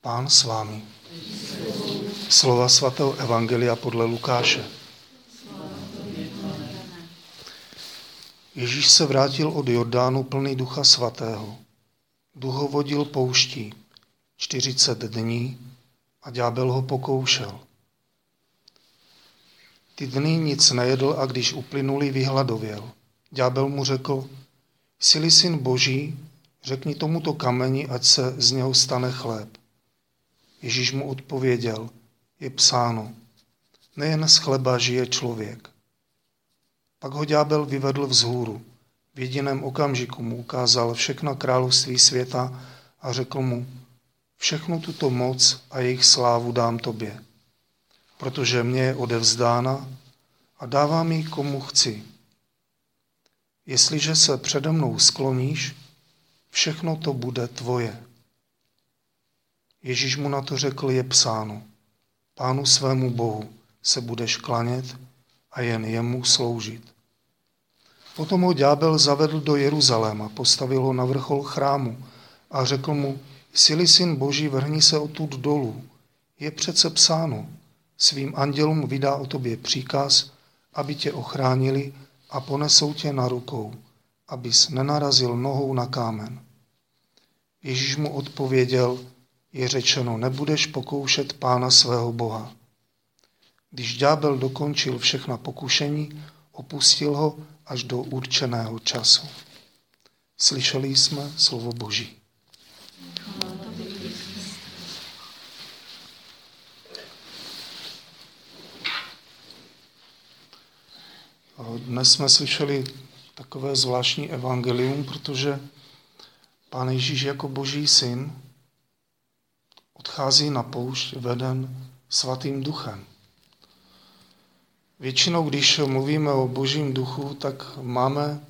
Pán s vámi. Slova svatého Evangelia podle Lukáše. Ježíš se vrátil od Jordánu plný ducha svatého. Duch ho vodil pouští 40 dní a ďábel ho pokoušel. Ty dny nic nejedl a když uplynuli, vyhladověl. Ďábel mu řekl, jsi syn boží, řekni tomuto kameni, ať se z něho stane chléb. Ježíš mu odpověděl, je psáno, nejen z chleba žije člověk. Pak ho ďábel vyvedl vzhůru. V jediném okamžiku mu ukázal všechna království světa a řekl mu, všechnu tuto moc a jejich slávu dám tobě, protože mě je odevzdána a dávám ji komu chci. Jestliže se přede mnou skloníš, všechno to bude tvoje. Ježíš mu na to řekl, je psáno, pánu svému Bohu se budeš klanět a jen jemu sloužit. Potom ho ďábel zavedl do Jeruzaléma, postavil ho na vrchol chrámu a řekl mu, jsi syn Boží, vrhni se odtud dolů. Je přece psáno, svým andělům vydá o tobě příkaz, aby tě ochránili a ponesou tě na rukou, abys nenarazil nohou na kámen. Ježíš mu odpověděl, je řečeno, nebudeš pokoušet pána svého Boha. Když ďábel dokončil všechna pokušení, opustil ho až do určeného času. Slyšeli jsme slovo Boží. Dnes jsme slyšeli takové zvláštní evangelium, protože Pán Ježíš jako boží syn odchází na poušť veden svatým duchem. Většinou, když mluvíme o božím duchu, tak máme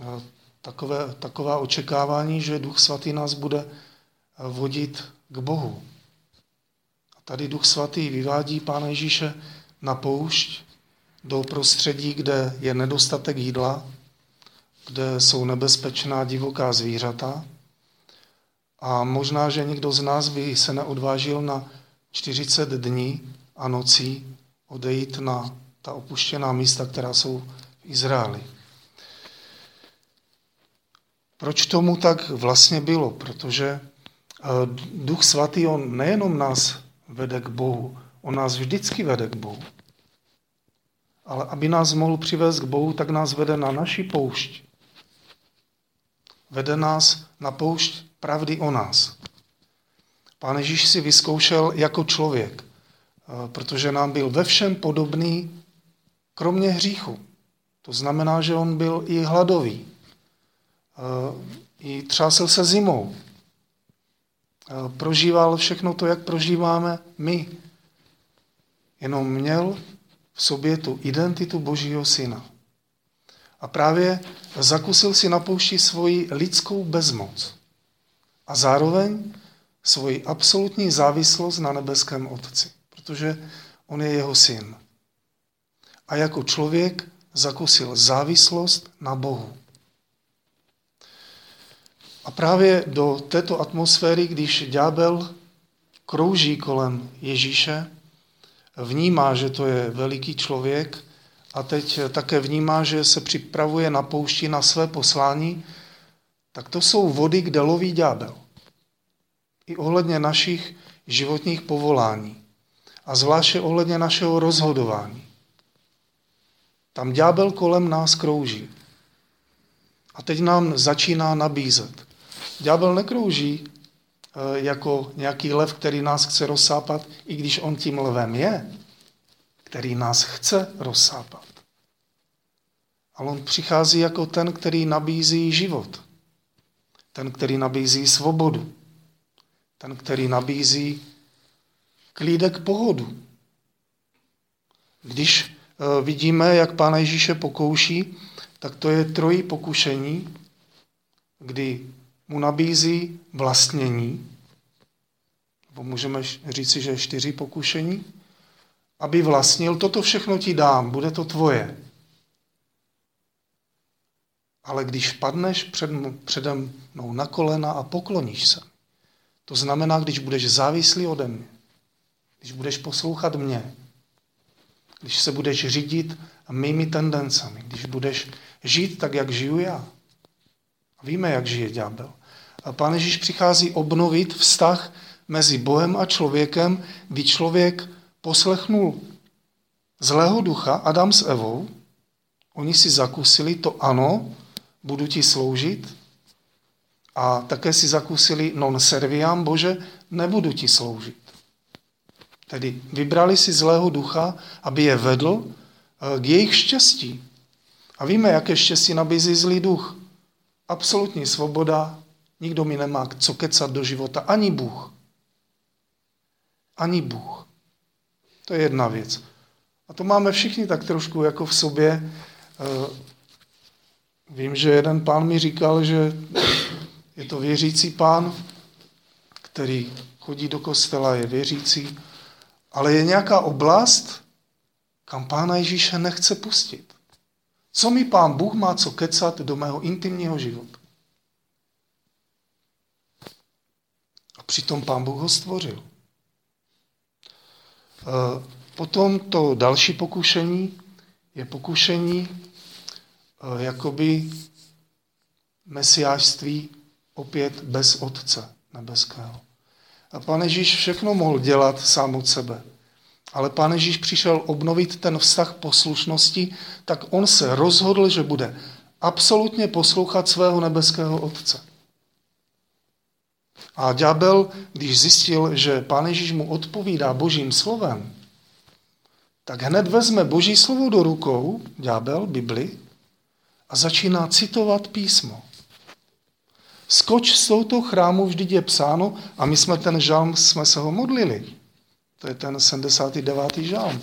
eh, takové, taková očekávání, že duch svatý nás bude eh, vodit k Bohu. A tady duch svatý vyvádí Pána Ježíše na poušť do prostředí, kde je nedostatek jídla, kde jsou nebezpečná divoká zvířata. A možná, že někdo z nás by se neodvážil na 40 dní a nocí odejít na ta opuštěná místa, která jsou v Izraeli. Proč tomu tak vlastně bylo? Protože eh, Duch Svatý, on nejenom nás vede k Bohu, on nás vždycky vede k Bohu. Ale aby nás mohl přivést k Bohu, tak nás vede na naši poušť. Vede nás na poušť pravdy o nás. Pán Ježíš si vyzkoušel jako člověk, eh, protože nám byl ve všem podobný, kromě hříchu. To znamená, že on byl i hladový. Eh, I třásel se zimou. Eh, prožíval všechno to, jak prožíváme my. Jenom měl v sobě tu identitu Božího syna. A právě zakusil si na poušti svoji lidskou bezmoc. A zároveň svoji absolutní závislost na nebeském Otci, protože on je jeho syn. A jako člověk zakusil závislost na Bohu. A právě do této atmosféry, když ďábel krouží kolem Ježíše, vnímá, že to je veliký člověk a teď také vnímá, že se připravuje na poušti na své poslání, tak to jsou vody, kde loví ďábel. I ohledně našich životních povolání. A zvláště ohledně našeho rozhodování. Tam ďábel kolem nás krouží. A teď nám začíná nabízet. Ďábel nekrouží Eh, jako nějaký lev, který nás chce rozsápat, i když on tím levem je, který nás chce rozsápat. Ale on přichází jako ten, který nabízí život. Ten, který nabízí svobodu. Ten, který nabízí klídek pohodu. Když eh, vidíme, jak Pána Ježíše pokouší, tak to je trojí pokušení, kdy mu nabízí vlastnění, nebo můžeme říci, že čtyři pokušení, aby vlastnil, toto všechno ti dám, bude to tvoje. Ale když padneš před, přede mnou na kolena a pokloníš se, To znamená, když budeš závislý ode mě, když budeš poslouchat mě, když se budeš řídit mými tendencemi, když budeš žít tak, jak žiju já. Víme, jak žije ďábel. A Pán Ježíš přichází obnovit vztah mezi Bohem a člověkem, kdy člověk poslechnul zlého ducha, Adam s Evou, oni si zakusili to ano, budu ti sloužit, a také si zakusili non serviam, Bože, nebudu ti sloužit. Tedy vybrali si zlého ducha, aby je vedl eh, k jejich štěstí. A víme, jaké štěstí nabízí zlý duch. Absolutní svoboda, nikdo mi nemá co kecat do života, ani Bůh. Ani Bůh. To je jedna věc. A to máme všichni tak trošku jako v sobě. Eh, vím, že jeden pán mi říkal, že je to věřící pán, který chodí do kostela, je věřící, ale je nějaká oblast, kam pána Ježíše nechce pustit. Co mi pán Bůh má co kecat do mého intimního života? A přitom pán Bůh ho stvořil. Eh, potom to další pokušení je pokušení eh, jakoby mesiářství opět bez Otce nebeského. A Pán Ježíš všechno mohl dělat sám od sebe. Ale Pán Ježíš přišel obnovit ten vztah poslušnosti, tak on se rozhodl, že bude absolutně poslouchat svého nebeského Otce. A ďábel, když zjistil, že Pán Ježíš mu odpovídá božím slovem, tak hned vezme boží slovo do rukou, ďábel, Bibli, a začíná citovat písmo. Skoč z touto chrámu, vždyť je psáno, a my jsme ten žalm, jsme se ho modlili. To je ten 79. žalm.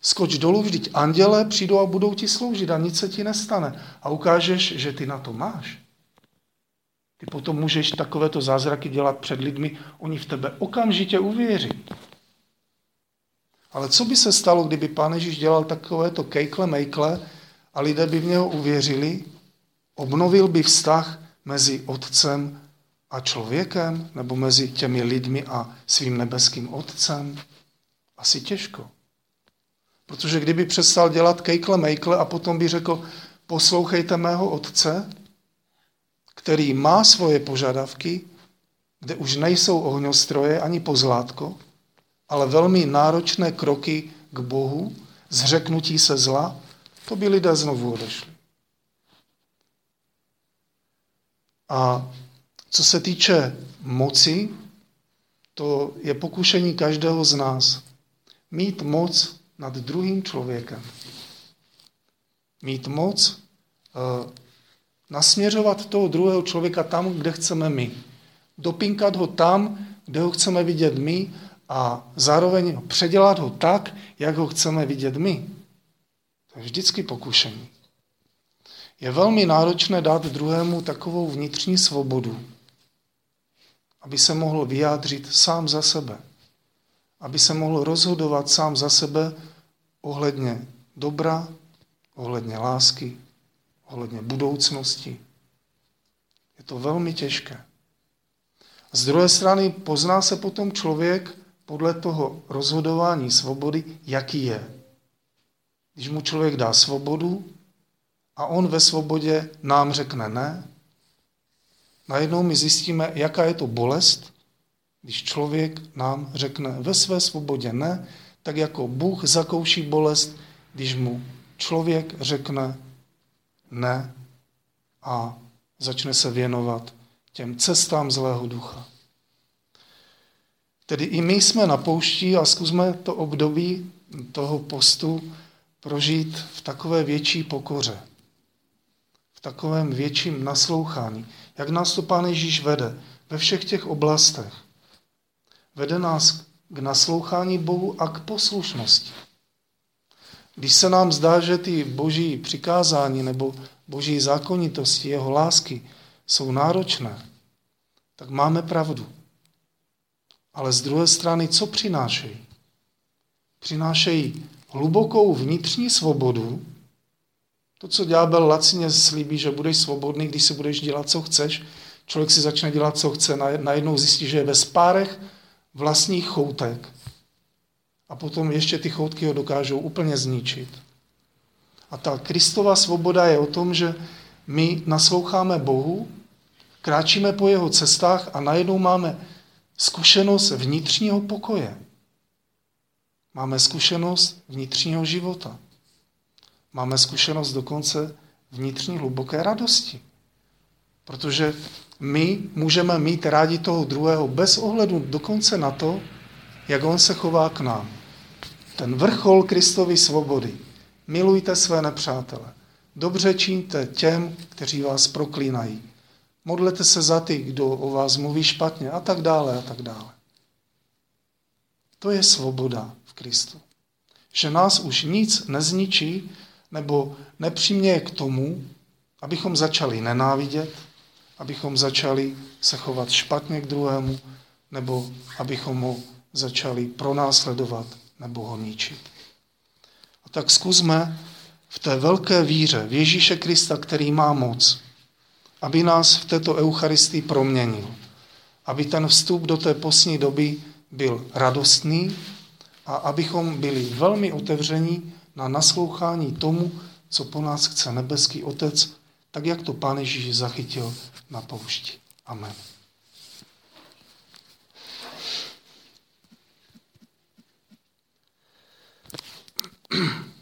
Skoč dolů, vždyť anděle přijdou a budou ti sloužit a nic se ti nestane. A ukážeš, že ty na to máš. Ty potom můžeš takovéto zázraky dělat před lidmi, oni v tebe okamžitě uvěří. Ale co by se stalo, kdyby Pán Ježíš dělal takovéto kejkle mejkle a lidé by v něho uvěřili, obnovil by vztah mezi otcem a člověkem, nebo mezi těmi lidmi a svým nebeským otcem? Asi těžko. Protože kdyby přestal dělat kejkle mejkle a potom by řekl, poslouchejte mého otce, který má svoje požadavky, kde už nejsou ohňostroje ani pozlátko, ale velmi náročné kroky k Bohu, zřeknutí se zla, to by lidé znovu odešli. A co se týče moci, to je pokušení každého z nás. Mít moc nad druhým člověkem. Mít moc uh, nasměřovat toho druhého člověka tam, kde chceme my. Dopinkat ho tam, kde ho chceme vidět my a zároveň předělat ho tak, jak ho chceme vidět my. To je vždycky pokušení. Je velmi náročné dát druhému takovou vnitřní svobodu, aby se mohl vyjádřit sám za sebe, aby se mohl rozhodovat sám za sebe ohledně dobra, ohledně lásky, ohledně budoucnosti. Je to velmi těžké. Z druhé strany pozná se potom člověk podle toho rozhodování svobody, jaký je. Když mu člověk dá svobodu, a on ve svobodě nám řekne ne, najednou my zjistíme, jaká je to bolest, když člověk nám řekne ve své svobodě ne, tak jako Bůh zakouší bolest, když mu člověk řekne ne a začne se věnovat těm cestám zlého ducha. Tedy i my jsme na poušti a zkusme to období toho postu prožít v takové větší pokoře takovém větším naslouchání. Jak nás to Pán Ježíš vede ve všech těch oblastech. Vede nás k naslouchání Bohu a k poslušnosti. Když se nám zdá, že ty boží přikázání nebo boží zákonitosti, jeho lásky jsou náročné, tak máme pravdu. Ale z druhé strany, co přinášejí? Přinášejí hlubokou vnitřní svobodu, to, co ďábel lacině slíbí, že budeš svobodný, když si budeš dělat, co chceš, člověk si začne dělat, co chce, najednou zjistí, že je ve spárech vlastních choutek. A potom ještě ty choutky ho dokážou úplně zničit. A ta Kristova svoboda je o tom, že my nasloucháme Bohu, kráčíme po jeho cestách a najednou máme zkušenost vnitřního pokoje. Máme zkušenost vnitřního života. Máme zkušenost dokonce vnitřní hluboké radosti. Protože my můžeme mít rádi toho druhého bez ohledu dokonce na to, jak on se chová k nám. Ten vrchol Kristovy svobody. Milujte své nepřátele. Dobře čiňte těm, kteří vás proklínají. Modlete se za ty, kdo o vás mluví špatně a tak dále a tak dále. To je svoboda v Kristu. Že nás už nic nezničí nebo nepřiměje k tomu, abychom začali nenávidět, abychom začali se chovat špatně k druhému, nebo abychom ho začali pronásledovat nebo ho ničit. A tak zkusme v té velké víře v Ježíše Krista, který má moc, aby nás v této Eucharistii proměnil. Aby ten vstup do té posní doby byl radostný a abychom byli velmi otevření na naslouchání tomu, co po nás chce nebeský Otec, tak jak to Pán Ježíš zachytil na poušti. Amen. Mm-hmm.